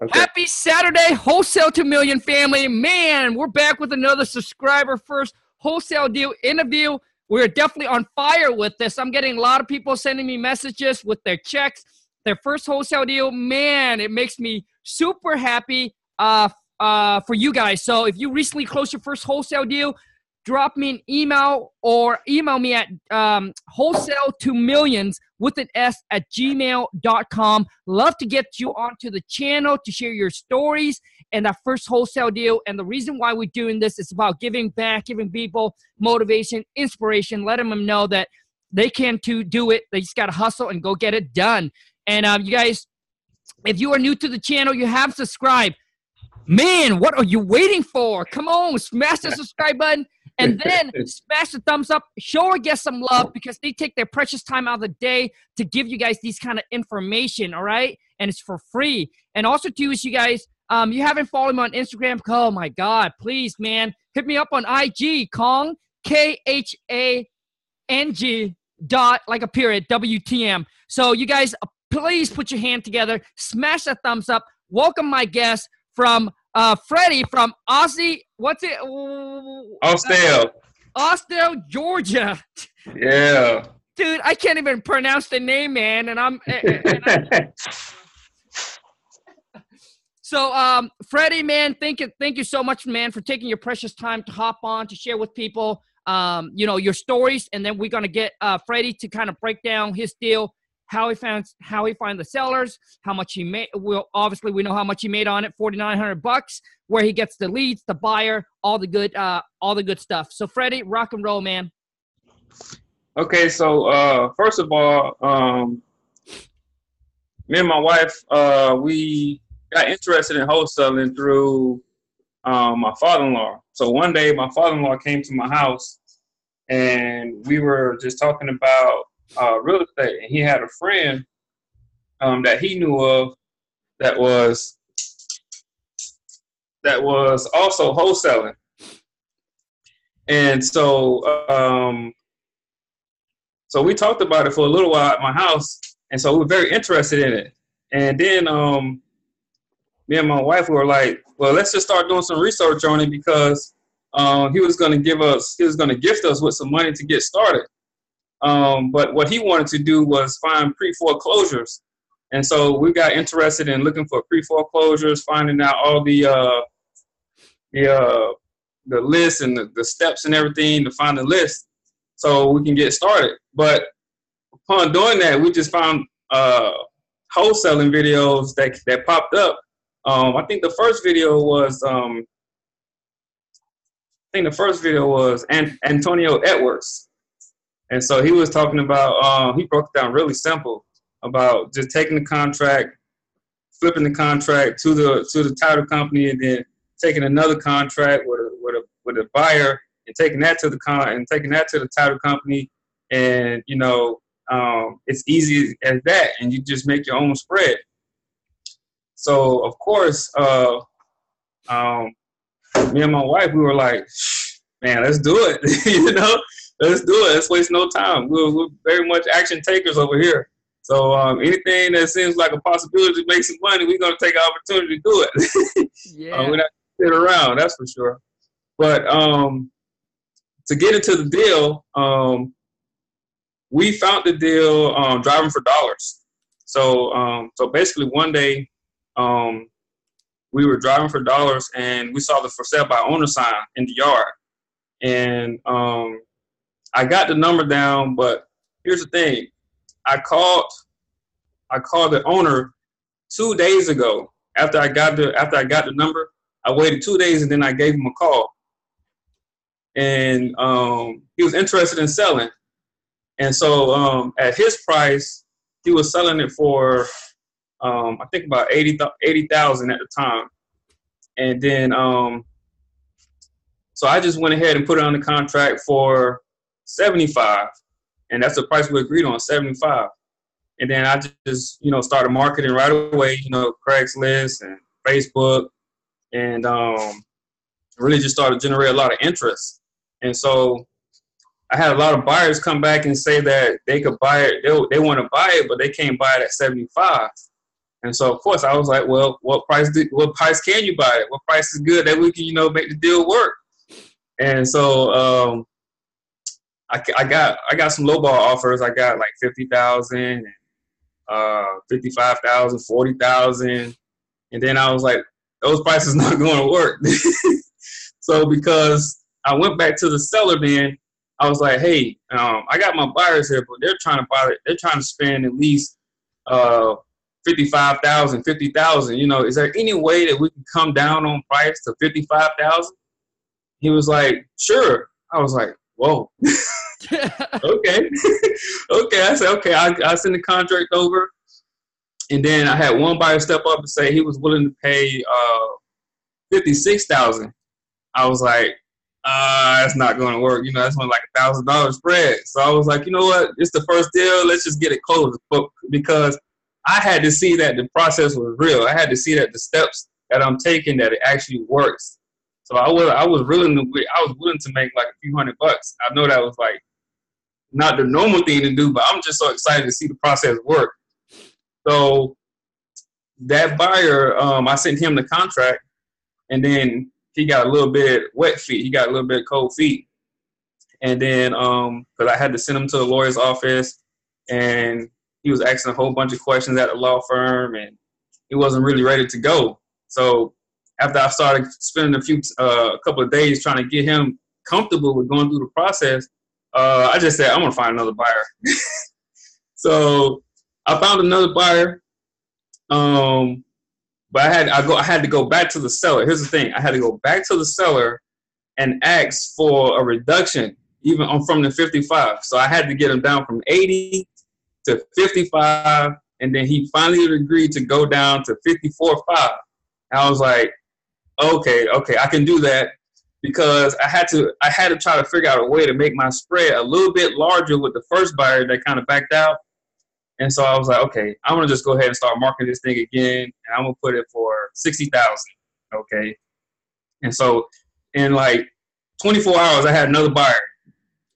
Okay. Happy Saturday, Wholesale to Million family. Man, we're back with another subscriber first wholesale deal interview. We're definitely on fire with this. I'm getting a lot of people sending me messages with their checks, their first wholesale deal. Man, it makes me super happy uh, uh, for you guys. So if you recently closed your first wholesale deal, drop me an email or email me at um, wholesale to millions with an S at gmail.com. Love to get you onto the channel to share your stories and that first wholesale deal. And the reason why we're doing this is about giving back, giving people motivation, inspiration, letting them know that they can too do it. They just got to hustle and go get it done. And um, you guys, if you are new to the channel, you have subscribed. Man, what are you waiting for? Come on, smash the subscribe button and then smash the thumbs up. Show or get some love because they take their precious time out of the day to give you guys these kind of information. All right, and it's for free. And also, too, is you guys, um, you haven't followed me on Instagram. Oh my God, please, man, hit me up on IG, Khang, K H A N G dot like a period W T M. So you guys, please put your hand together, smash that thumbs up. Welcome my guest from uh, Freddie from Aussie. What's it? Austell. Austell, Georgia. Yeah. Dude, I can't even pronounce the name, man, and I'm. And I'm so, um, Freddie, man, thank you, thank you so much, man, for taking your precious time to hop on to share with people, um, you know, your stories, and then we're gonna get uh, Freddie to kind of break down his deal how he found how he find the sellers, how much he made. Well, obviously we know how much he made on it, forty nine hundred bucks. Where he gets the leads, the buyer, all the good, uh, all the good stuff. So Freddie, rock and roll, man. Okay, so uh, first of all, um, me and my wife, uh, we got interested in wholesaling through um, my father-in-law. So one day, my father-in-law came to my house, and we were just talking about uh, real estate, and he had a friend um, that he knew of that was that was also wholesaling, and so um, so we talked about it for a little while at my house, and so we were very interested in it. And then um, me and my wife were like, "Well, let's just start doing some research on it because um, he was going to give us, he was going to gift us with some money to get started." Um, but what he wanted to do was find pre foreclosures. And so we got interested in looking for pre foreclosures, finding out all the uh, the uh, the list and the, the steps and everything to find the list, so we can get started. But upon doing that, we just found uh, wholesaling videos that that popped up. Um, I think the first video was um, I think the first video was An- Antonio Edwards and so he was talking about, um, he broke it down really simple about just taking the contract, flipping the contract to the to the title company, and then taking another contract with a with a with a buyer and taking that to the con and taking that to the title company, and you know um, it's easy as that, and you just make your own spread. So of course, uh, um, me and my wife, we were like, man, let's do it, you know let's do it. Let's waste no time. We're, we're very much action takers over here. So um, anything that seems like a possibility to make some money, we're gonna take an opportunity to do it. yeah. uh, we're not sit around, that's for sure. But um, to get into the deal, um, we found the deal um, driving for dollars. So um, so basically, one day um, we were driving for dollars and we saw the for sale by owner sign in the yard, and um, I got the number down, but here's the thing. I called I called the owner two days ago after I got the after I got the number. I waited two days and then I gave him a call. And um, he was interested in selling. And so um, at his price, he was selling it for um, I think about 80,000 80, at the time. And then um, so I just went ahead and put it on the contract for 75 and that's the price we agreed on 75 and then i just you know started marketing right away you know craigslist and facebook and um, really just started to generate a lot of interest and so i had a lot of buyers come back and say that they could buy it they, they want to buy it but they can't buy it at 75 And so of course I was like, well, what price do, what price can you buy it? What price is good that we can you know make the deal work? And so um, I, got I got some lowball offers. I got like fifty thousand, uh, fifty five thousand, forty thousand, and then I was like, those prices not going to work. so because I went back to the seller, then I was like, hey, um, I got my buyers here, but they're trying to buy it. They're trying to spend at least uh, 55,000, 50,000. You know, is there any way that we can come down on price to 55,000? He was like, sure. I was like, whoa. okay. okay. I said, okay, I, I send the contract over. And then I had one buyer step up and say he was willing to pay uh, 56000 I was like, uh, that's not going to work. You know, that's only like a thousand dollars spread. So I was like, you know what? It's the first deal. Let's just get it closed. But because I had to see that the process was real. I had to see that the steps that I'm taking that it actually works. So I was I was willing to I was willing to make like a few hundred bucks. I know that was like not the normal thing to do, but I'm just so excited to see the process work. So that buyer, um, I sent him the contract, and then he got a little bit wet feet. He got a little bit cold feet, and then um, because I had to send him to the lawyer's office, and he was asking a whole bunch of questions at the law firm, and he wasn't really ready to go. So after I started spending a few uh, a couple of days trying to get him comfortable with going through the process, uh, I just said I'm gonna find another buyer. so I found another buyer. Um, but I had I go I had to go back to the seller. Here's the thing: I had to go back to the seller and ask for a reduction, even on from the 55. So I had to get him down from 80 to 55, and then he finally agreed to go down to 54.5. I was like, okay, okay, I can do that because I had to I had to try to figure out a way to make my spread a little bit larger with the first buyer that kind of backed out. And so I was like, okay, I'm gonna just go ahead and start marketing this thing again, and I'm gonna put it for sixty thousand. Okay. And so in like 24 hours, I had another buyer,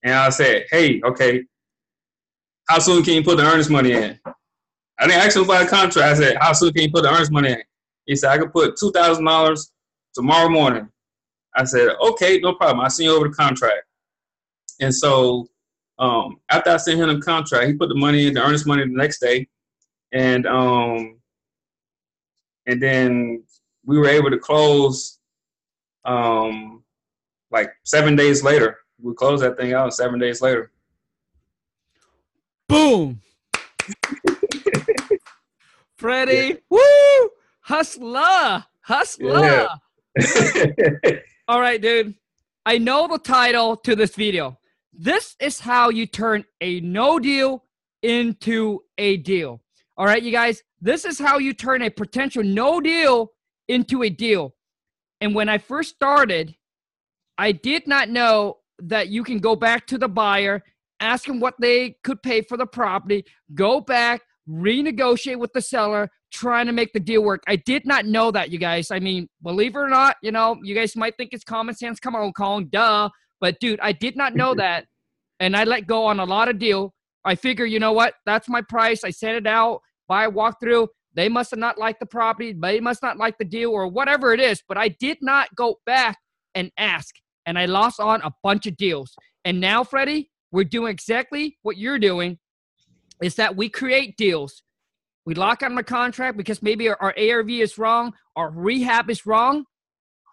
and I said, hey, okay, how soon can you put the earnest money in? I didn't ask him about a contract. I said, how soon can you put the earnest money in? He said, I can put two thousand dollars tomorrow morning. I said, okay, no problem. I'll send you over the contract. And so um, after I sent him the contract, he put the money in, the earnest money the next day. And um, and then we were able to close um, like seven days later. We closed that thing out seven days later. Boom. Freddie, yeah. woo! Hustler, hustler. Yeah. All right, dude. I know the title to this video. This is how you turn a no deal into a deal. All right, you guys. This is how you turn a potential no deal into a deal. And when I first started, I did not know that you can go back to the buyer, ask them what they could pay for the property, go back, renegotiate with the seller, trying to make the deal work. I did not know that, you guys. I mean, believe it or not, you know, you guys might think it's common sense. Come on, Colin, duh. But dude, I did not know that. And I let go on a lot of deal. I figure, you know what? That's my price. I sent it out, buy a walkthrough. They must have not liked the property. They must not like the deal or whatever it is. But I did not go back and ask. And I lost on a bunch of deals. And now, Freddie, we're doing exactly what you're doing is that we create deals. We lock on the contract because maybe our, our ARV is wrong, our rehab is wrong,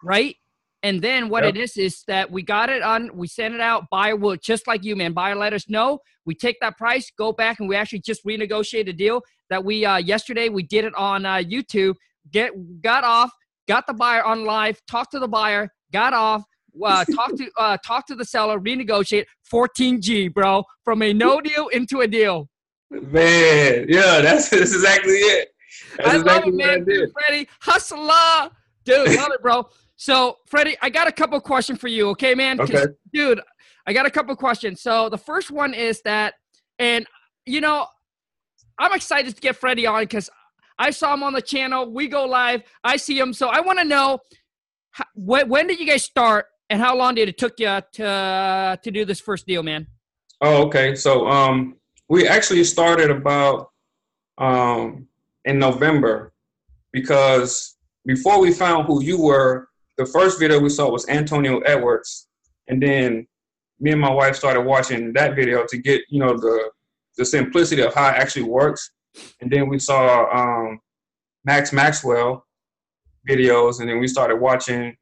right? And then what yep. it is is that we got it on, we send it out, buyer will just like you, man. Buyer let us know. We take that price, go back, and we actually just renegotiate a deal that we uh yesterday we did it on uh YouTube. Get got off, got the buyer on live, talked to the buyer, got off, uh, talk to uh, talk to the seller, renegotiate 14G, bro, from a no deal into a deal. Man, yeah, that's that's exactly it. That's I exactly love it, man. Dude, Freddie, hustler, dude, love it, bro. So, Freddie, I got a couple questions for you, okay, man? Okay. Dude, I got a couple questions. So, the first one is that, and you know, I'm excited to get Freddie on because I saw him on the channel. We go live. I see him. So, I want to know how, when, when did you guys start, and how long did it took you to to do this first deal, man? Oh, okay. So, um, we actually started about um in November because before we found who you were, the first video we saw was Antonio Edwards, and then me and my wife started watching that video to get you know the the simplicity of how it actually works, and then we saw um, Max Maxwell videos, and then we started watching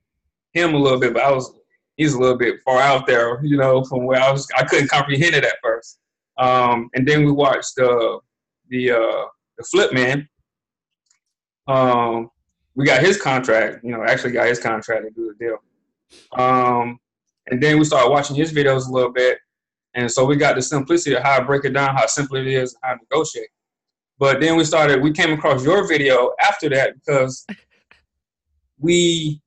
him a little bit, but I was he's a little bit far out there, you know, from where I was. I couldn't comprehend it at first. Um, and then we watched the the uh, the Flip Man. Um, we got his contract, you know, actually got his contract to do the deal. Um, and then we started watching his videos a little bit, and so we got the simplicity of how to break it down, how simple it is, how to negotiate. But then we started, we came across your video after that because we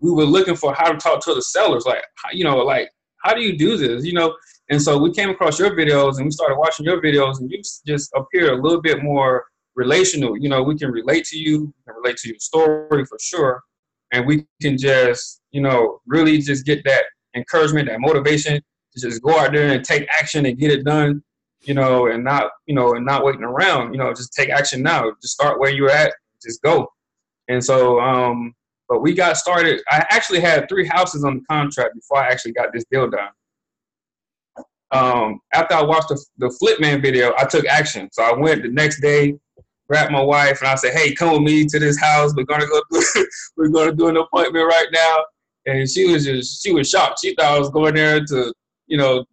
we were looking for how to talk to the sellers, like you know, like how do you do this, you know? And so we came across your videos and we started watching your videos, and you just appear a little bit more relational. You know, we can relate to you, can relate to your story for sure, and we can just you know really just get that encouragement, that motivation to just go out there and take action and get it done. You know, and not you know and not waiting around. You know, just take action now. Just start where you're at. Just go. And so um, but we got started. I actually had three houses on the contract before I actually got this deal done. Um, after I watched the, the Flipman video, I took action. So I went the next day, grabbed my wife, and I said, "Hey, come with me to this house. We're gonna go. We're gonna do an appointment right now." And she was just she was shocked. She thought I was going there to you know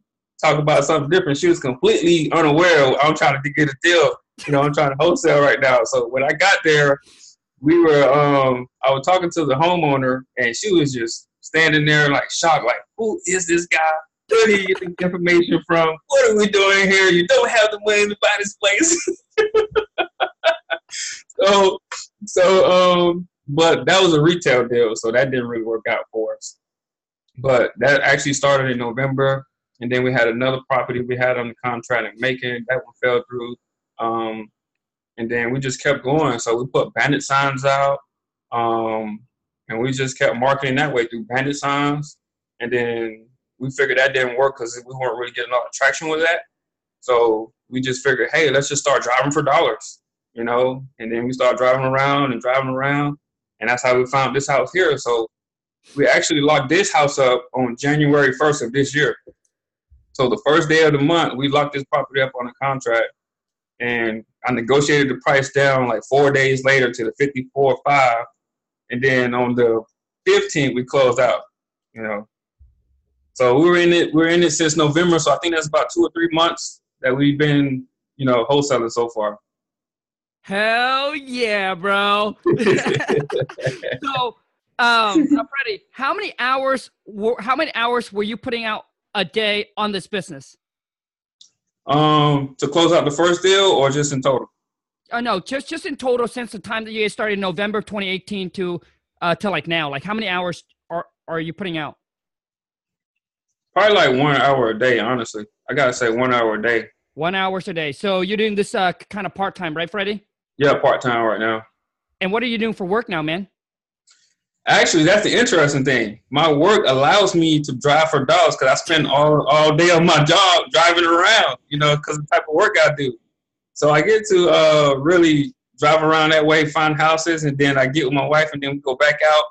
talk about something different. She was completely unaware. I'm trying to get a deal. You know, I'm trying to wholesale right now. So when I got there, we were um I was talking to the homeowner and she was just standing there like shocked, like, who is this guy? Where did you get the information from? What are we doing here? You don't have the money to buy this place. so so um but that was a retail deal, so that didn't really work out for us. But that actually started in November, and then we had another property we had on the contract in Macon. That one fell through. Um, and then we just kept going. So we put bandit signs out, um, and we just kept marketing that way through bandit signs. And then we figured that didn't work because we weren't really getting a lot of traction with that. So we just figured, hey, let's just start driving for dollars, you know. And then we started driving around and driving around, and that's how we found this house here. So we actually locked this house up on January 1st of this year. So the first day of the month, we locked this property up on a contract and I negotiated the price down like four days later to the 54 5 and then on the 15th we closed out you know so we were in it we're in it since November so I think that's about two or three months that we've been you know wholesaling so far hell yeah bro so um Freddie how many hours were how many hours were you putting out a day on this business um, to close out the first deal, or just in total? Uh, no, just just in total since the time that you started in November 2018 to uh to like now. Like, how many hours are are you putting out? Probably like one hour a day. Honestly, I gotta say one hour a day. One hours a day. So you're doing this uh kind of part time, right, Freddie? Yeah, part time right now. And what are you doing for work now, man? Actually, that's the interesting thing. My work allows me to drive for dollars because I spend all, all day on my job driving around, you know, because the type of work I do. So I get to uh, really drive around that way, find houses, and then I get with my wife, and then we go back out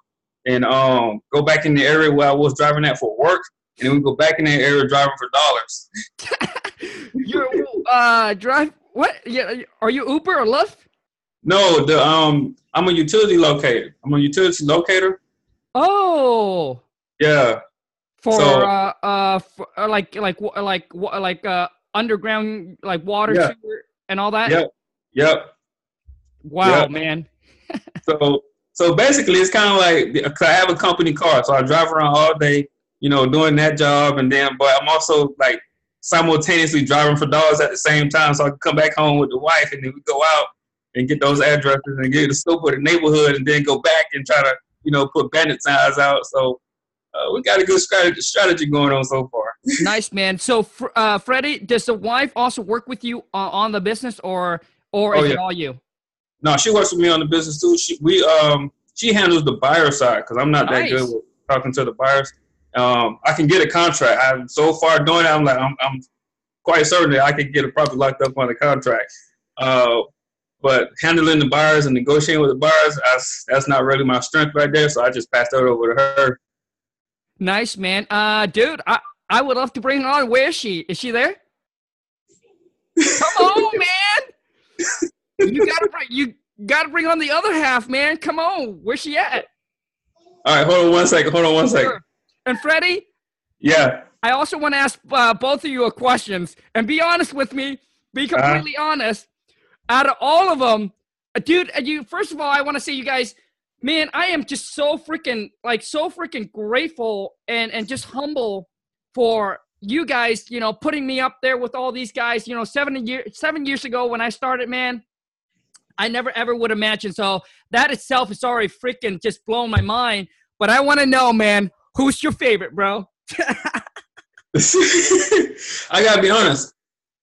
and um, go back in the area where I was driving at for work, and then we go back in that area driving for dollars. You're uh, drive what? Yeah, are you Uber or Lyft? No, the um, I'm a utility locator. I'm a utility locator. Oh. Yeah. For so, uh, uh, for, uh, like like like like uh underground like water yeah. and all that. Yep. Yep. Wow, yep. man. so so basically, it's kind of like I have a company car, so I drive around all day, you know, doing that job, and then but I'm also like simultaneously driving for dollars at the same time, so I can come back home with the wife, and then we go out and get those addresses and get the scope of the neighborhood and then go back and try to, you know, put bandit signs out. So uh, we got a good strategy, going on so far. nice, man. So, uh, Freddie, does the wife also work with you on the business or, or oh, is yeah. it all you? No, she works with me on the business too. She, we, um, she handles the buyer side because I'm not nice. that good with talking to the buyers. Um, I can get a contract. I'm so far doing it. I'm like, I'm, I'm quite certain that I can get a property locked up on a contract. Uh, but handling the buyers and negotiating with the buyers, that's that's not really my strength right there. So I just passed that over to her. Nice man, uh, dude. I I would love to bring her on. Where is she? Is she there? Come on, man. You gotta bring you gotta bring on the other half, man. Come on. Where's she at? All right, hold on one second. Hold on one second. And Freddie, Yeah. I also want to ask uh, both of you a questions and be honest with me. Be Uh-huh. completely honest. Out of all of them, uh, dude, uh, you first of all, I want to say you guys, man, I am just so freaking like so freaking grateful and and just humble for you guys. You know, putting me up there with all these guys. You know, seven years seven years ago when I started, man. I never ever would imagine. So that itself is already freaking just blowing my mind. But I want to know, man, who's your favorite, bro? I gotta be honest.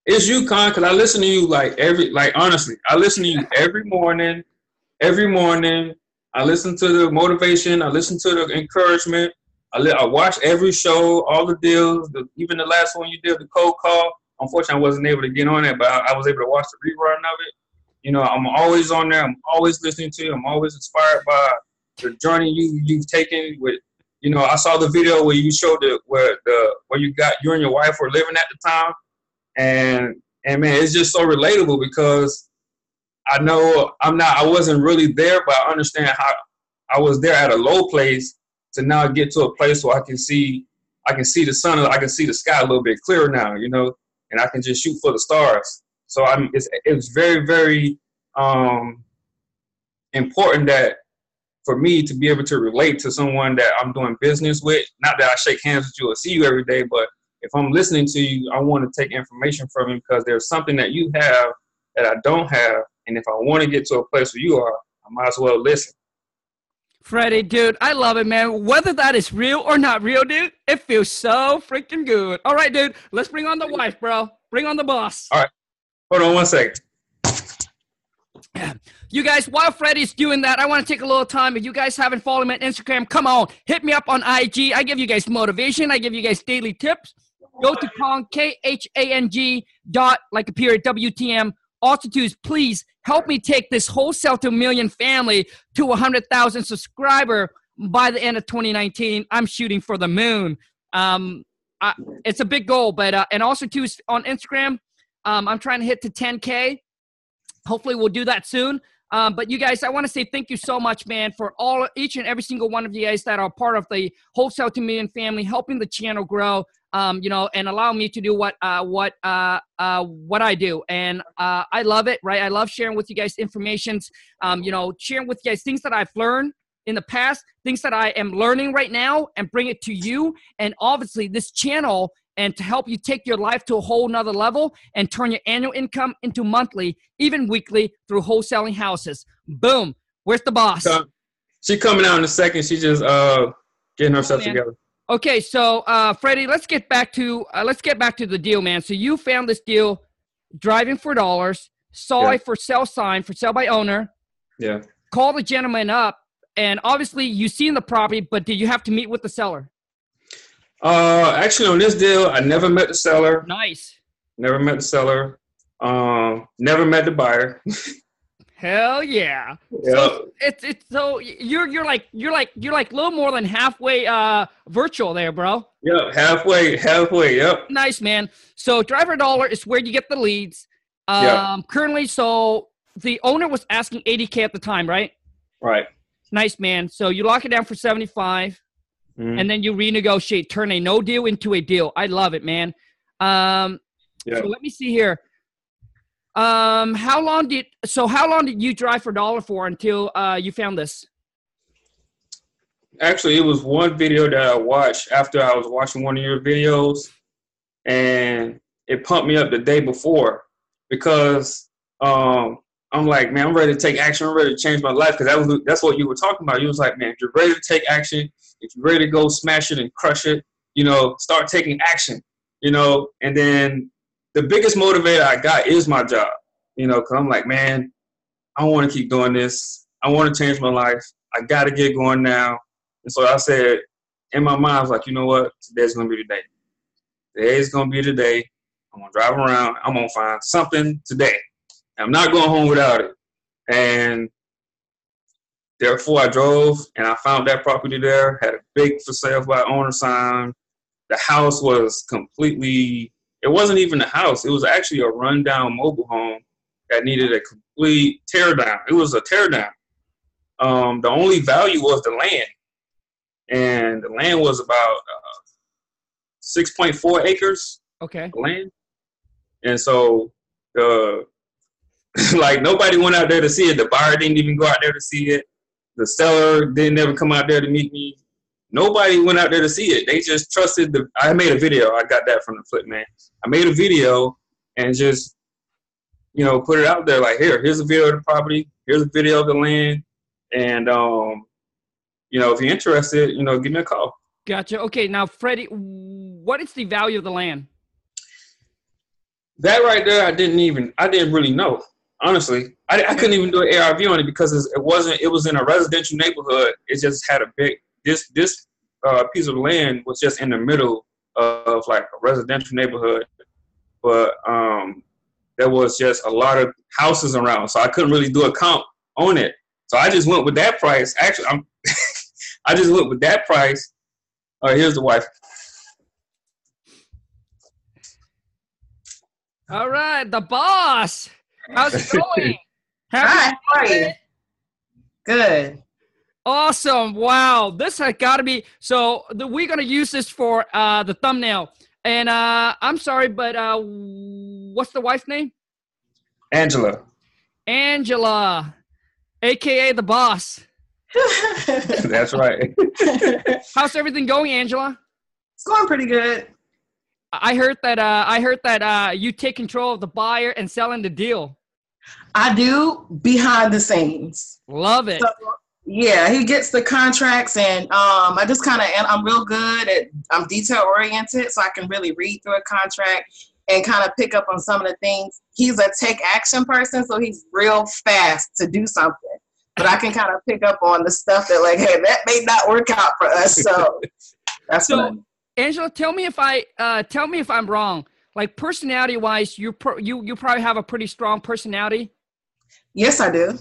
It's you, Khang, because I listen to you like every, like honestly, I listen to you every morning, every morning. I listen to the motivation. I listen to the encouragement. I, li- I watch every show, all the deals, the, even the last one you did, the cold call. Unfortunately, I wasn't able to get on it, but I, I was able to watch the rerun of it. You know, I'm always on there. I'm always listening to you. I'm always inspired by the journey you you've taken with you know, I saw the video where you showed the where the where you got you and your wife were living at the time, and and man, it's just so relatable because I know I'm not I wasn't really there, but I understand how I was there at a low place to now get to a place where I can see I can see the sun, I can see the sky a little bit clearer now, you know, and I can just shoot for the stars. So I'm it's it's very very um important that for me to be able to relate to someone that I'm doing business with, not that I shake hands with you or see you every day, but if I'm listening to you, I want to take information from you because there's something that you have that I don't have. And if I want to get to a place where you are, I might as well listen. Freddie, dude, I love it, man. Whether that is real or not real, dude, it feels so freaking good. All right, dude, let's bring on the wife, bro. Bring on the boss. All right. Hold on one second. You guys, while Freddie's doing that, I want to take a little time. If you guys haven't followed me on Instagram, come on, hit me up on IG. I give you guys motivation. I give you guys daily tips. Go to Khang, K H A N G dot, like a period, WTM. Also, too, is please help me take this wholesale to a million family to 100,000 subscriber by the end of 2019. I'm shooting for the moon. Um, I, it's a big goal, but, uh, and also, too, on Instagram, um, I'm trying to hit to 10K. Hopefully, we'll do that soon. Um, but you guys, I want to say thank you so much, man, for all each and every single one of you guys that are part of the wholesale to million family, helping the channel grow. Um, you know, and allow me to do what uh, what uh, uh, what I do, and uh, I love it. Right, I love sharing with you guys informations. Um, you know, sharing with you guys things that I've learned in the past, things that I am learning right now, and bring it to you. And obviously, this channel and to help you take your life to a whole nother level and turn your annual income into monthly, even weekly through wholesaling houses. Boom. Where's the boss? She coming out in a second. She just uh getting herself man. together. Okay, so uh, Freddie, let's get back to uh, let's get back to the deal, man. So you found this deal, driving for dollars, saw Yeah. a for sale sign for sale by owner, Yeah. call the gentleman up, and obviously you seen the property, but did you have to meet with the seller? Uh actually on this deal, I never met the seller. Nice. Never met the seller. Um, never met the buyer. Hell yeah. Yep. So it's it's so you're you're like you're like you're like a little more than halfway uh virtual there, bro. Yep. Halfway. Halfway. Yep. Nice man. So driver dollar is where you get the leads. Um Yeah. currently so the owner was asking 80k at the time, right? Right. Nice man. So you lock it down for 75 Mhm. and then you renegotiate, turn a no deal into a deal. I love it, man. Um Yeah. so let me see here. Um how long did so how long did you drive for dollar for until uh you found this? Actually, it was one video that I watched after I was watching one of your videos, and it pumped me up the day before because um, I'm like, man, I'm ready to take action. I'm ready to change my life because that was that's what you were talking about. You was like, man, if you're ready to take action, if you're ready to go smash it and crush it, you know, start taking action. You know, and then the biggest motivator I got is my job. You know, because I'm like, man, I want to keep doing this. I want to change my life. I got to get going now. And so I said, in my mind, I was like, you know what? Today's gonna be the day. Today's gonna be the day. I'm gonna drive around. I'm gonna find something today. I'm not going home without it. And therefore, I drove and I found that property there. Had a big for sale by owner sign. The house was completely. It wasn't even a house. It was actually a rundown mobile home that needed a complete tear down. It was a teardown. Um, the only value was the land, and the land was about uh, six point four acres. Okay. Land, and so the like nobody went out there to see it. The buyer didn't even go out there to see it. The seller didn't ever come out there to meet me. Nobody went out there to see it. They just trusted the. I made a video. I got that from the flip man. I made a video and just you know put it out there like here. Here's a video of the property. Here's a video of the land. And um, you know, if you're interested, you know, give me a call. Gotcha. Okay, now Freddie, what is the value of the land? That right there, I didn't even, I didn't really know. Honestly, I, I couldn't even do an ARV on it because it wasn't. It was in a residential neighborhood. It just had a big. This this uh, piece of land was just in the middle of like a residential neighborhood, but um, there was just a lot of houses around, so I couldn't really do a comp on it. So I just went with that price. Actually, I'm. I just went with that price. All right, here's the wife. All right, the boss. How's it going? Happy Hi, how are you? Good. Awesome. Wow. This has got to be so the, we're going to use this for uh the thumbnail. And uh I'm sorry, but uh what's the wife's name? Angela. Angela, aka the boss. That's right. How's everything going, Angela? It's going pretty good. I heard that uh I heard that uh you take control of the buyer and selling the deal. I do behind the scenes. Love it. So, yeah, he gets the contracts, and um, I just kind of, and I'm real good at, I'm detail oriented, so I can really read through a contract and kind of pick up on some of the things. He's a take action person, so he's real fast to do something. But I can kind of pick up on the stuff that, like, hey, that may not work out for us. So that's So- Angela, tell me if I uh tell me if I'm wrong. Like personality wise, you pro- you you probably have a pretty strong personality. yes, I do.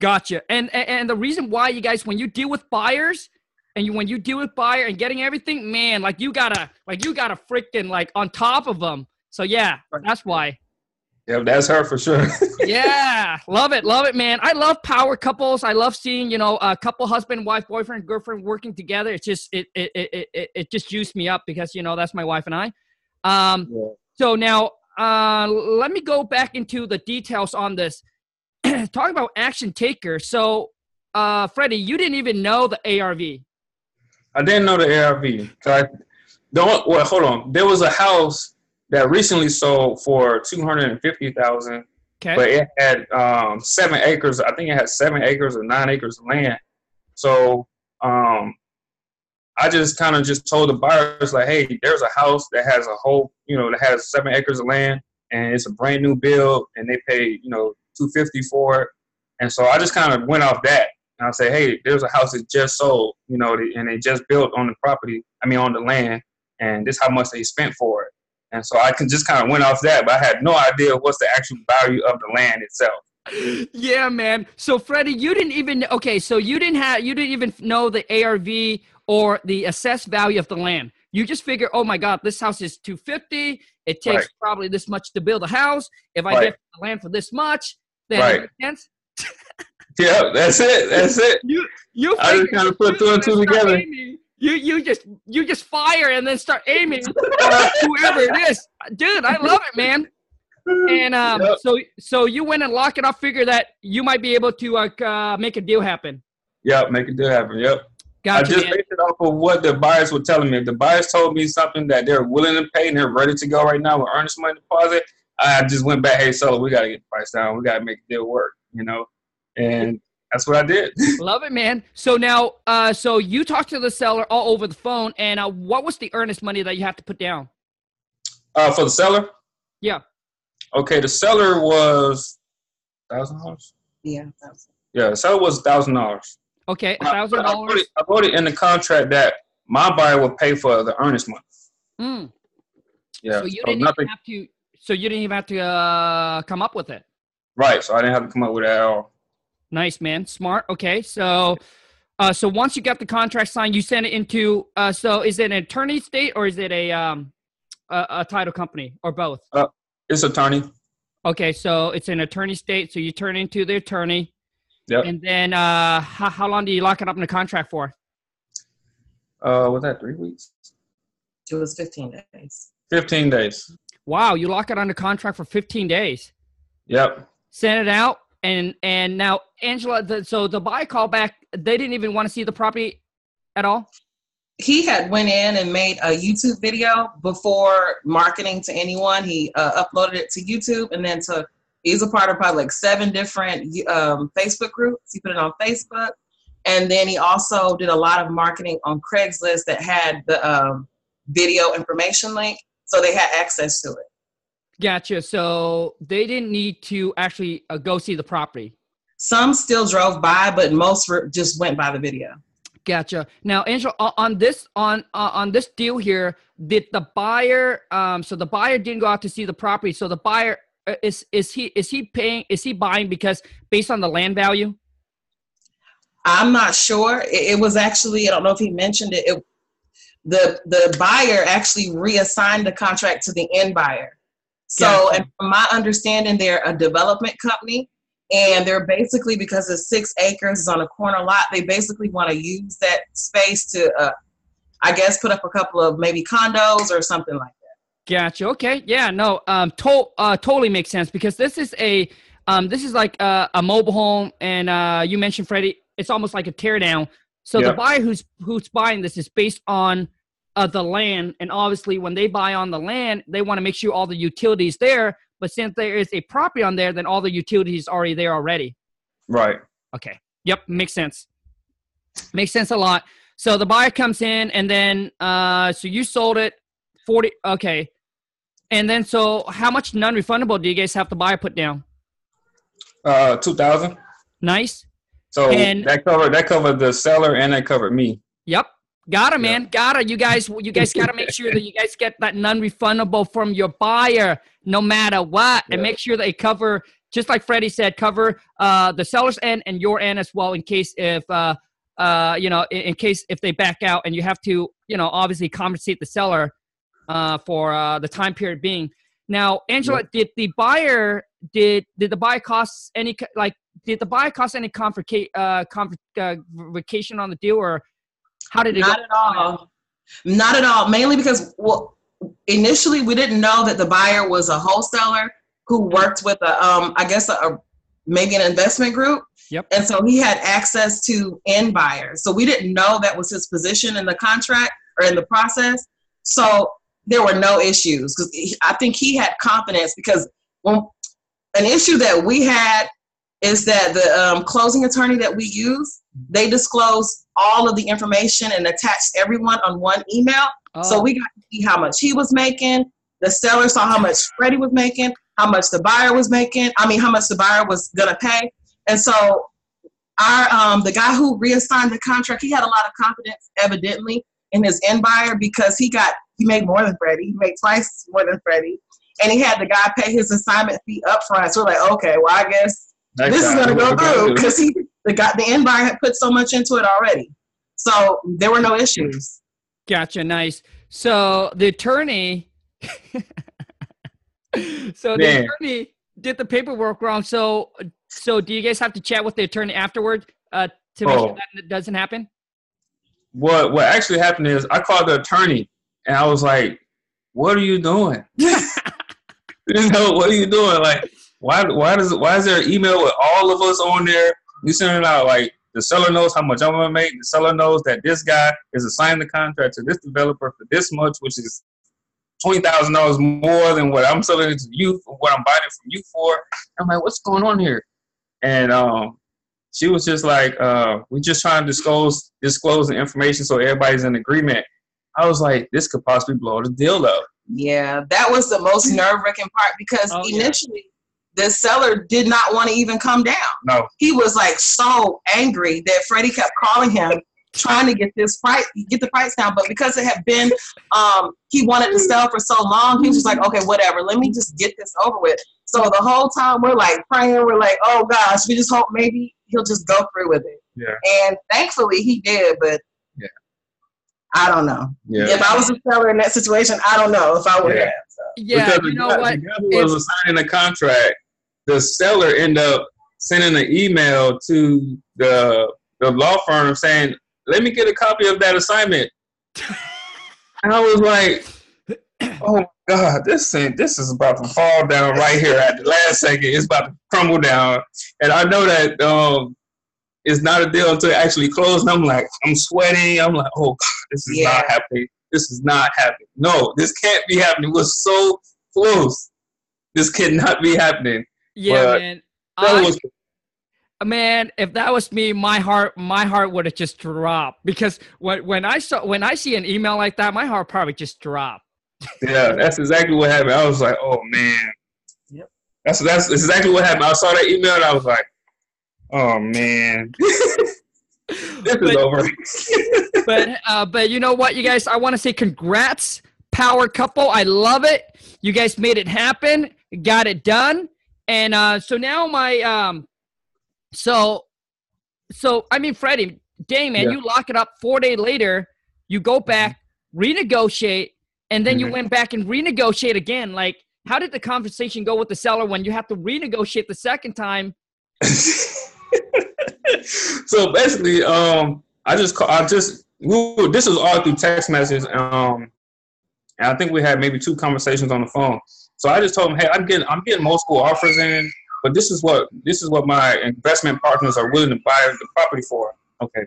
Gotcha. And, and and the reason why you guys, when you deal with buyers, and you when you deal with buyer and getting everything, man, like you gotta like you gotta freaking like on top of them. So yeah, Right. that's why. Yeah, that's her for sure. Yeah, love it, love it, man. I love power couples. I love seeing you know a couple, husband, wife, boyfriend, girlfriend working together. It's just it it it it, it- it just juiced me up because you know that's my wife and I. Um, Yeah. So now, uh, let me go back into the details on this. Talking about action taker. So, uh, Freddie, you didn't even know the ARV. I didn't know the ARV. So I don't. Well, hold on. There was a house that recently sold for two hundred and fifty thousand, Okay. but it had um, seven acres. I think it had seven acres or nine acres of land. So um, I just kind of just told the buyers like, hey, there's a house that has a whole, you know, that has seven acres of land, and it's a brand new build, and they pay, you know, two fifty for it. And so I just kind of went off that. And I say, hey, there's a house that just sold, you know, and they just built on the property, I mean, on the land, and this how much they spent for it. And so I can just kind of went off that, but I had no idea what's the actual value of the land itself. yeah, man. So, Freddie, you didn't even okay. So you didn't have you didn't even know the ARV or the assessed value of the land. You just figure, oh my God, this house is two fifty. It takes Right. probably this much to build a house. If I Right. get the land for this much, then Right. it makes sense. Yeah, that's it. That's it. You you I just kinda put two and two together. aiming. You you just you just fire and then start aiming whoever it is, dude. I love it, man. And um, Yep. so so you went and lock it up. Figure that you might be able to uh, uh, make a deal happen. Yep, make it do happen. Yep. Gotcha. I just man. based it off of what the buyers were telling me. If the buyers told me something that they're willing to pay and they're ready to go right now with earnest money deposit, I just went back, hey, seller, we got to get the price down. We got to make the deal work, you know? And that's what I did. Love it, man. So now, uh, so you talked to the seller all over the phone, and uh, what was the earnest money that you have to put down? Uh, for the seller? Yeah. Okay, the seller was $1,000? Yeah. That's, Yeah, the seller was $1,000. Okay, thousand dollars. it- I wrote it in the contract that my buyer would pay for the earnest money. Mm. Yeah, So you so didn't nothing, even have to. So you didn't even have to uh, come up with it. right, so I didn't have to come up with that at all. Nice, man. Smart. Okay. So, uh, so once you got the contract signed, you send it into. Uh, so is it an attorney state or is it a um, a, a title company or both? Uh, it's attorney. Okay, so it's an attorney state. So you turn into the attorney, Yep. and then uh, how, how long do you lock it up in the contract for? Uh, was that three weeks? It was 15 days. Fifteen days. Wow, you lock it under contract for 15 days. Yep. Send it out, and and now Angela. The, so the buy callback, they didn't even want to see the property at all. He had went in and made a YouTube video before marketing to anyone. He uh, uploaded it to YouTube and then to he's a part of probably like seven different um, Facebook groups. He put it on Facebook, and then he also did a lot of marketing on Craigslist that had the um, video information link, so they had access to it. Gotcha. So they didn't need to actually uh, go see the property. Some still drove by, but most were, just went by the video. Gotcha. Now, Angel, on this on uh, on this deal here, did the buyer? Um, so the buyer didn't go out to see the property. So the buyer is is he is he paying? Is he buying because based on the land value? I'm not sure. It, it was actually I don't know if he mentioned it. it. The the buyer actually reassigned the contract to the end buyer. So, and from my understanding, they're a development company, and they're basically because it's six acres on a corner lot. They basically want to use that space to, uh, I guess, put up a couple of maybe condos or something like that. Gotcha. Okay. Yeah. No. Um. To- uh, totally makes sense because this is a um. This is like a, a mobile home, and uh, you mentioned Freddie. It's almost like a tear down. So the buyer who's who's buying this is based on uh, the land, and obviously when they buy on the land, they want to make sure all the utilities there. But since there is a property on there, then all the utilities are already there already. Right. Okay. Yep. Makes sense. Makes sense a lot. So the buyer comes in, and then uh, so you sold it forty. Okay. And then so how much non-refundable do you guys have the buyer put down? Uh, two thousand. Nice. So And- that covered that covered the seller and that covered me. Yep. Gotta, Yeah. man. Gotta. You guys, you guys gotta make sure that you guys get that non-refundable from your buyer, no matter what, and make sure they cover, just like Freddie said, cover uh, the seller's end and your end as well, in case if uh, uh, you know, in, in case if they back out, and you have to, you know, obviously compensate the seller uh, for uh, the time period being. Now, Angela, did the buyer did did the buy cost any like did the buy cost any complica- uh, complication on the deal or how did it Not go? at all. Not at all. Mainly because well, initially we didn't know that the buyer was a wholesaler who worked with a, um, I guess a, a maybe an investment group. Yep. And so he had access to end buyers. So we didn't know that was his position in the contract or in the process. So there were no issues because I think he had confidence because when an issue that we had is that the um, closing attorney that we use they disclosed all of the information and attached everyone on one email. So Oh, we got to see how much he was making. The seller saw how much Freddie was making, how much the buyer was making. I mean, how much the buyer was gonna pay. And so our um, the guy who reassigned the contract, he had a lot of confidence, evidently, in his end buyer because he got he made more than Freddie. He made twice more than Freddie, and he had the guy pay his assignment fee up front. So we're like, okay, well, I guess Next this is gonna go through because he the guy the end buyer had put so much into it already. So there were no issues. gotcha. Nice. So the attorney, so the attorney did the paperwork wrong. So, so do you guys have to chat with the attorney afterward uh, to make sure Oh. that it doesn't happen? what what actually happened is I called the attorney and I was like, "What are you doing? you know, what are you doing? Like, why why does why is there an email with all of us on there? You sending out like the seller knows how much I'm gonna make. The seller knows that this guy is assigned the contract to this developer for this much, which is twenty thousand dollars more than what I'm selling it to you for what I'm buying it from you for. I'm like, what's going on here? And um, she was just like, uh, we just trying to disclose disclose the information so everybody's in agreement. I was like, this could possibly blow the deal up. Yeah, that was the most nerve wracking part because Oh, yeah. initially the seller did not want to even come down. No, He was like so angry that Freddie kept calling him, trying to get this price, get the price down. But because it had been, um, he wanted to sell for so long, he was just like, okay, whatever, let me just get this over with. So the whole time we're like praying, we're like, oh gosh, we just hope maybe he'll just go through with it. Yeah. And thankfully he did, but Yeah. I don't know. Yeah. If I was a seller in that situation, I don't know if I would Yeah. have. So. Yeah, because you the know guy, what? The guy who was signing the contract, the seller ended up sending an email to the the law firm saying, "Let me get a copy of that assignment." and I was like, "Oh my God, this thing, this is about to fall down right here at the last second. It's about to crumble down." And I know that um, it's not a deal until it actually closed. And I'm like, I'm sweating. I'm like, "Oh God, this is Yeah. not happening." this is not happening. No, this can't be happening. We're so close. This cannot be happening. Yeah, But man. That I- was man, if that was me, my heart, my heart would have just dropped because when when I saw when I see an email like that, my heart probably just dropped. yeah, that's exactly what happened. I was like, oh man. Yep. That's that's exactly what happened. I saw that email and I was like, oh man. this is over. but uh, but you know what, you guys, I want to say congrats, power couple. I love it. You guys made it happen, got it done, and uh, so now my um, so so I mean, Freddie, dang man, Yeah. you lock it up. Four days later, you go back, renegotiate, and then you Mhm. went back and renegotiate again. Like, how did the conversation go with the seller when you have to renegotiate the second time? so basically, um, I just call, I just we this was all through text message. Um, and I think we had maybe two conversations on the phone. So I just told him, hey, I'm getting I'm getting multiple offers in, but this is what this is what my investment partners are willing to buy the property for. Okay.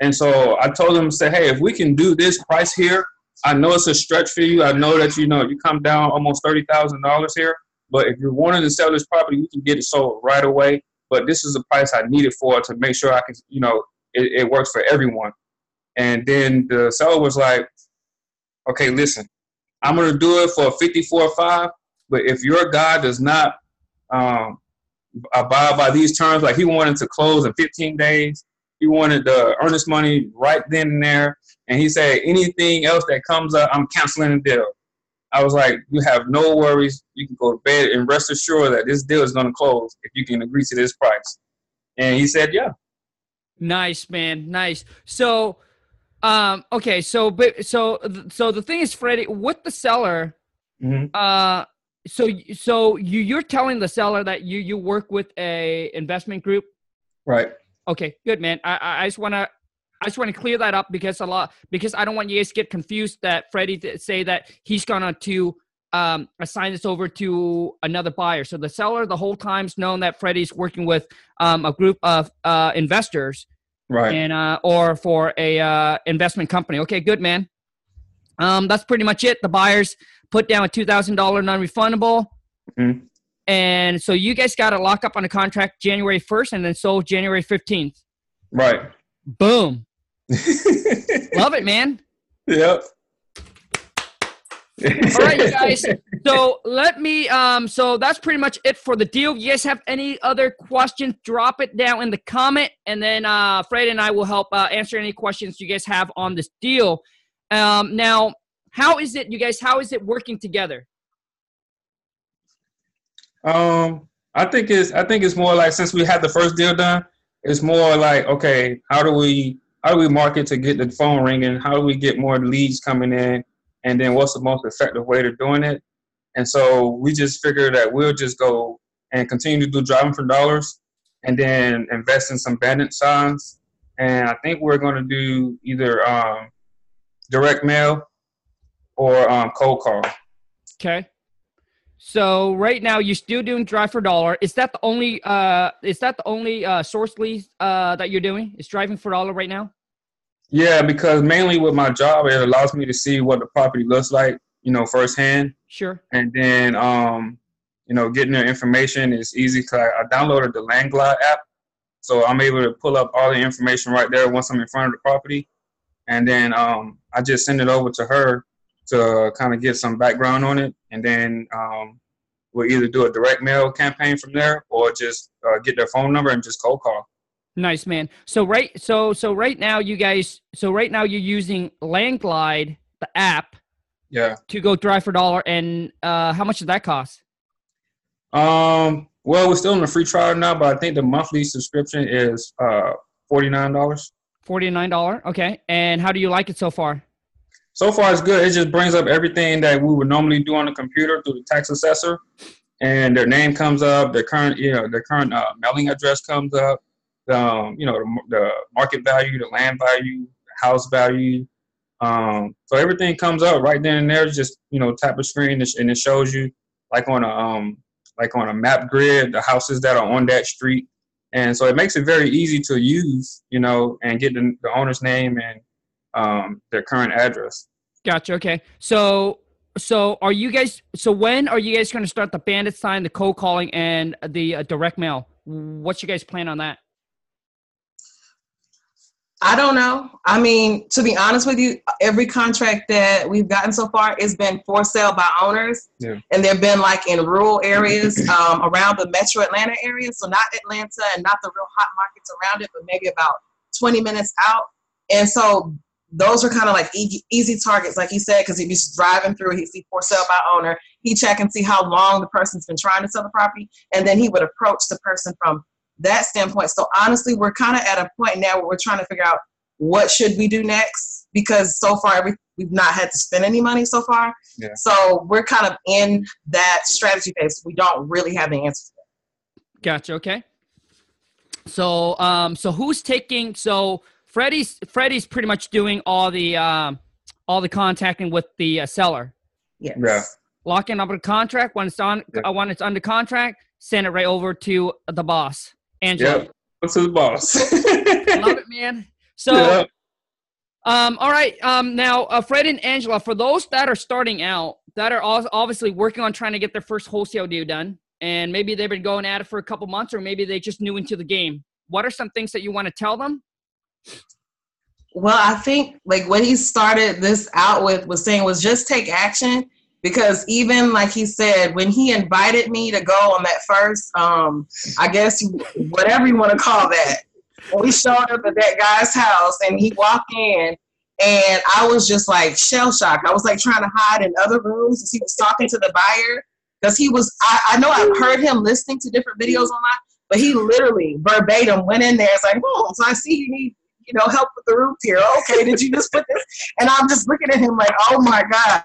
And so I told him, say, hey, if we can do this price here, I know it's a stretch for you. I know that you know you come down almost thirty thousand dollars here, but if you're wanting to sell this property, we can get it sold right away but this is the price I need it for to make sure I can, you know, it, it works for everyone. And then the seller was like, okay, listen, I'm going to do it for 54 5, but if your guy does not um, abide by these terms, like he wanted to close in 15 days, he wanted the earnest money right then and there. And he said, anything else that comes up, I'm canceling the deal. I was like, you have no worries. You can go to bed and rest assured that this deal is going to close if you can agree to this price. And he said, yeah. Nice, man. Nice. So, um, okay. So, but so, so the thing is, Freddie, with the seller, hmm uh, so, so you, you're telling the seller that you, you work with a investment group. Right. Okay, good, man. I, I- I just want to, I just want to clear that up because a lot, because I don't want you guys to get confused that Freddie to say that he's gonna to um, assign this over to another buyer. So the seller the whole time's known that Freddie's working with um, a group of uh, investors Right. and uh, or for a uh, investment company. Okay, good man. Um, that's pretty much it. The buyers put down a two thousand dollar non-refundable, Mhm. and so you guys got to lock up on a contract January first, and then sold January fifteenth. right. Boom, love it, man. yep. All right, you guys. So let me. Um. So that's pretty much it for the deal. You guys have any other questions? Drop it down in the comment, and then uh, Fred and I will help uh, answer any questions you guys have on this deal. Um. Now, how is it, you guys? How is it working together? Um, I think it's I think it's more like since we had the first deal done, it's more like okay, how do we how do we market to get the phone ringing? How do we get more leads coming in? And then what's the most effective way to doing it? And so we just figured that we'll just go and continue to do driving for dollars, and then invest in some bandit signs. And I think we're going to do either um, direct mail or um, cold call. Okay. So right now you're still doing drive for dollar. Is that the only? Uh, is that the only uh, source lead uh, that you're doing? Is driving for dollar right now? Yeah, because mainly with my job, it allows me to see what the property looks like, you know, firsthand, Sure. and then, um, you know, getting the information is easy. Cause I, I downloaded the Landglide app, so I'm able to pull up all the information right there once I'm in front of the property, and then um, I just send it over to her to kind of get some background on it, and then um, we'll either do a direct mail campaign from there or just uh, get their phone number and just cold call. Nice man. So right so so right now you guys so right now you're using Landglide, the app, Yeah. to go drive for dollar and uh how much does that cost? Um, Well, we're still in the free trial now, but I think the monthly subscription is uh, forty nine dollars. Forty nine dollar. Okay. And how do you like it so far? So far, it's good. It just brings up everything that we would normally do on the computer through the tax assessor, and their name comes up, their current, you know, their current uh, mailing address comes up, um, you know, the, the market value, the land value, house value. Um, so everything comes up right then and there. Just you know, tap a screen and it shows you like on a um, like on a map grid the houses that are on that street, and so it makes it very easy to use. You know, and get the, the owner's name and um, their current address. Gotcha. Okay. So so are you guys so when are you guys going to start the bandit sign the cold calling and the uh, direct mail what's your guys plan on that I don't know. I mean, to be honest with you, every contract that we've gotten so far has been for sale by owners, yeah. and they've been like in rural areas um, around the Metro Atlanta area. So not Atlanta and not the real hot markets around it, but maybe about 20 minutes out. And so those are kind of like easy, easy targets, like he said, because he'd be driving through, he'd see for sale by owner, he'd check and see how long the person's been trying to sell the property, and then he would approach the person from that standpoint. So honestly, we're kind of at a point now where we're trying to figure out what should we do next because so far we, we've not had to spend any money so far. Yeah. So we're kind of in that strategy phase. We don't really have the answers. Gotcha. Okay. So, um, so who's taking? So Freddie's Freddie's pretty much doing all the um, all the contacting with the uh, seller. Yes. Yeah. Locking up a contract when it's on Yeah. uh, when it's under contract. Send it right over to the boss, Angela. Yep. What's his boss? Love it, man. So, Yeah. um, all right. Um, now, uh, Fred and Angela, for those that are starting out, that are al- obviously working on trying to get their first wholesale deal done, and maybe they've been going at it for a couple months, or maybe they just new into the game. What are some things that you want to tell them? Well, I think like what he started this out with was saying was just take action because even like he said when he invited me to go on that first um I guess whatever you want to call that we showed up at that guy's house and he walked in and I was just like shell shocked. I was like trying to hide in other rooms as he was talking to the buyer because he was I, I know I've heard him listening to different videos online, but he literally verbatim went in there. It's like, oh, so I see you need you know, help with the roof here. Okay, did you just put this? And I'm just looking at him like, oh my God.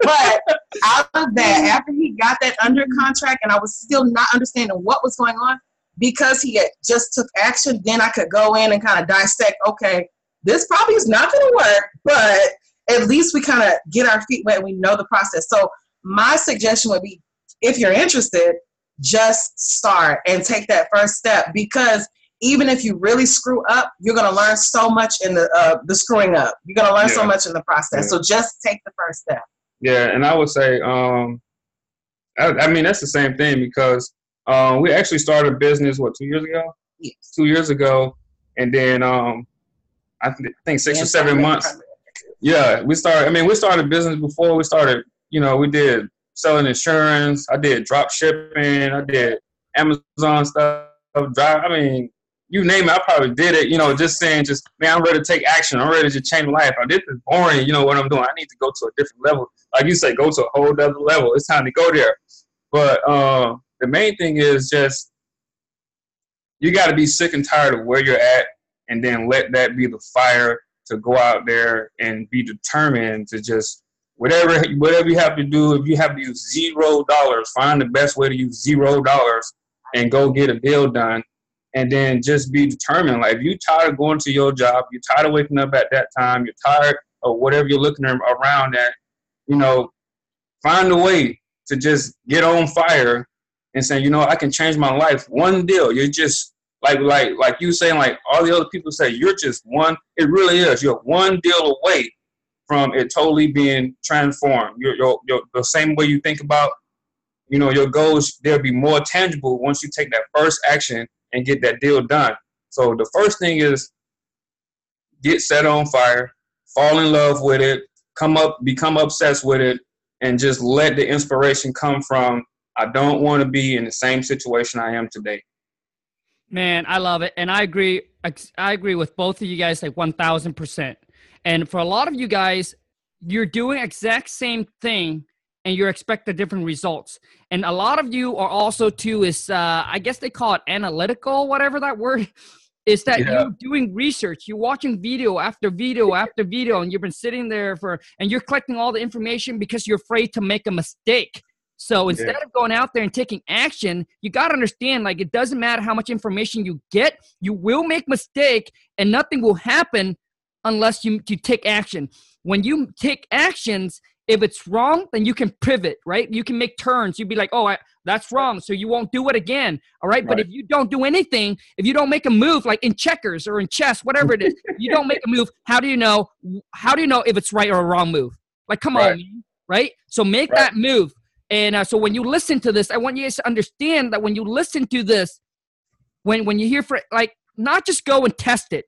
But out of that, after he got that under contract and I was still not understanding what was going on, because he had just took action, then I could go in and kind of dissect, okay, this probably is not going to work, but at least we kind of get our feet wet and we know the process. So my suggestion would be if you're interested, just start and take that first step because even if you really screw up, you're going to learn so much in the uh, the screwing up. You're going to learn so much in the process. Yeah. So just take the first step. Yeah, and I would say, um, I, I mean, that's the same thing because um, we actually started a business what two years ago. Yes. Two years ago, and then um, I th- think six or seven months. Yeah, we started. I mean, we started a business before we started. You know, we did selling insurance. I did drop shipping. I did Amazon stuff. Drive. I mean, you name it, I probably did it. You know, just saying, just man, I'm ready to take action. I'm ready to change my life. This is boring. You know what I'm doing? I need to go to a different level. Like you say, go to a whole other level. It's time to go there. But uh, the main thing is just you got to be sick and tired of where you're at, and then let that be the fire to go out there and be determined to just whatever whatever you have to do. If you have to use zero dollars, find the best way to use zero dollars and go get a deal done. And then just be determined. Like if you're tired of going to your job, you're tired of waking up at that time, you're tired of whatever you're looking around at, you know, find a way to just get on fire and say, you know, I can change my life. One deal. You're just like like like you saying, like all the other people say, you're just one. It really is. You're one deal away from it totally being transformed. You're, you're, you're the same way you think about, you know, your goals. They'll be more tangible once you take that first action and get that deal done. So the first thing is get set on fire, fall in love with it, come up, become obsessed with it, and just let the inspiration come from. I don't want to be in the same situation I am today. Man, I love it, and I agree. I agree with both of you guys like one thousand percent. And for a lot of you guys, you're doing exact same thing, and you're expecting different results. And a lot of you are also too is uh, I guess they call it analytical, whatever that word is that yeah. you're doing research you're watching video after video after video and you've been sitting there for and you're collecting all the information because you're afraid to make a mistake so instead yeah. of going out there and taking action you got to understand like it doesn't matter how much information you get you will make mistake and nothing will happen unless you, you take action when you take actions if it's wrong, then you can pivot, right? You can make turns. You'd be like, oh, I, that's wrong. So you won't do it again. All right? right. But if you don't do anything, if you don't make a move, like in checkers or in chess, whatever it is, you don't make a move, how do you know? How do you know if it's right or a wrong move? Like, come right. on, right? So make right. that move. And uh, so when you listen to this, I want you guys to understand that when you listen to this, when when you hear for like not just go and test it,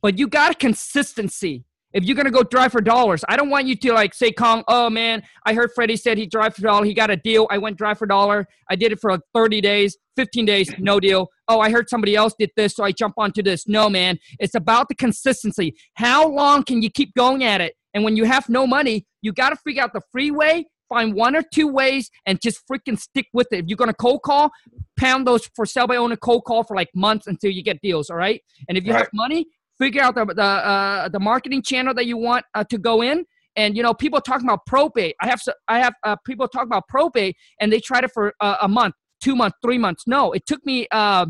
but you got a consistency if you're gonna go drive for dollars, I don't want you to like say, "Khang, oh man, I heard Freddie said he drive for dollar. He got a deal. I went drive for dollar. I did it for 30 days, 15 days, no deal. Oh, I heard somebody else did this, so I jump onto this. No, man, it's about the consistency. How long can you keep going at it? And when you have no money, you got to figure out the free way. Find one or two ways and just freaking stick with it. If you're gonna cold call, pound those for sell by owner cold call for like months until you get deals. All right. And if you right. have money, figure out the the, uh, the marketing channel that you want uh, to go in. And you know people talking about probate. I have i have uh, people talk about probate and they tried it for uh, a month two months three months. No it took me uh,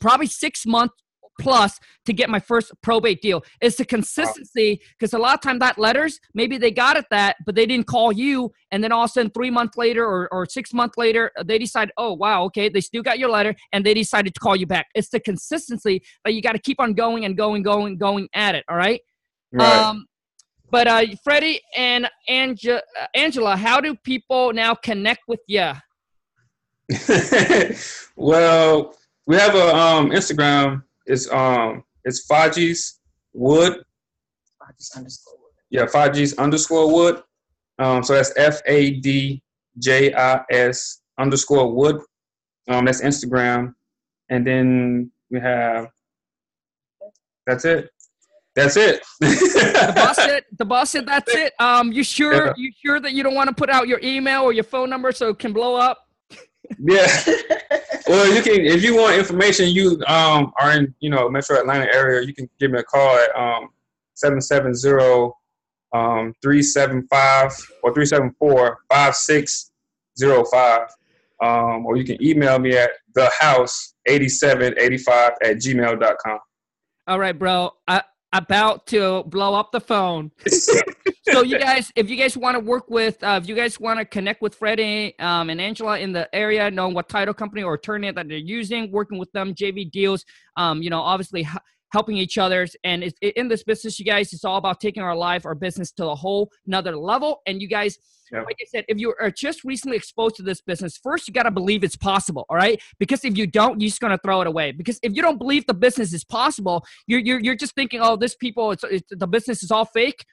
probably six months plus to get my first probate deal. It's the consistency because a lot of time that letters maybe they got it that, but they didn't call you, and then all of a sudden three months later or, or six months later they decide, oh wow, okay, they still got your letter, and they decided to call you back. It's the consistency that you got to keep on going and going, going, going at it. All right. Right. Um, but uh, Freddie and Ange- uh, Angela, how do people now connect with you? well, we have a um, Instagram it's um it's Fadji's Wood. Fadji's underscore Wood. Yeah, Fadji's underscore Wood. Um, so that's F A D J I S underscore Wood. Um, that's Instagram, and then we have. That's it. That's it. the boss said. The boss said that's it. Um, you sure? Yeah. You sure that you don't want to put out your email or your phone number so it can blow up? Yeah. well, you can if you want information. You um are in you know Metro Atlanta area. You can give me a call at um seven seven zero um three seven five or three seven four five six zero five. Um, or you can email me at the house 8785 at gmail.com. All right, bro. I, about to blow up the phone. so you guys, if you guys want to work with, uh, if you guys want to connect with Freddie um, and Angela in the area, knowing what title company or attorney that they're using, working with them, JV deals, um, you know, obviously helping each other. And it's, in this business, you guys, it's all about taking our life, our business to a whole another level. And you guys, yep. like I said, if you are just recently exposed to this business, first you got to believe it's possible. All right. Because if you don't, you're just going to throw it away. Because if you don't believe the business is possible, you're, you're, you're just thinking, oh, this people, it's, it's the business is all fake.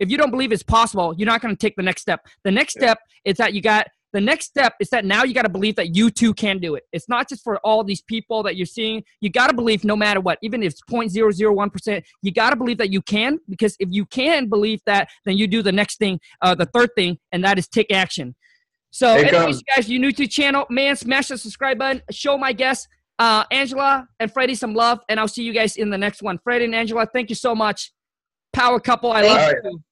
If you don't believe it's possible, you're not going to take the next step. The next step is that you got the next step is that now you got to believe that you too can do it. It's not just for all these people that you're seeing. You got to believe no matter what, even if it's 0.001%, you got to believe that you can because if you can believe that, then you do the next thing, uh, the third thing, and that is take action. So, anyways, you guys, you new to the channel, man, smash the subscribe button. Show my guests, uh, Angela and Freddie, some love, and I'll see you guys in the next one. Freddie and Angela, thank you so much. Power couple, I love you.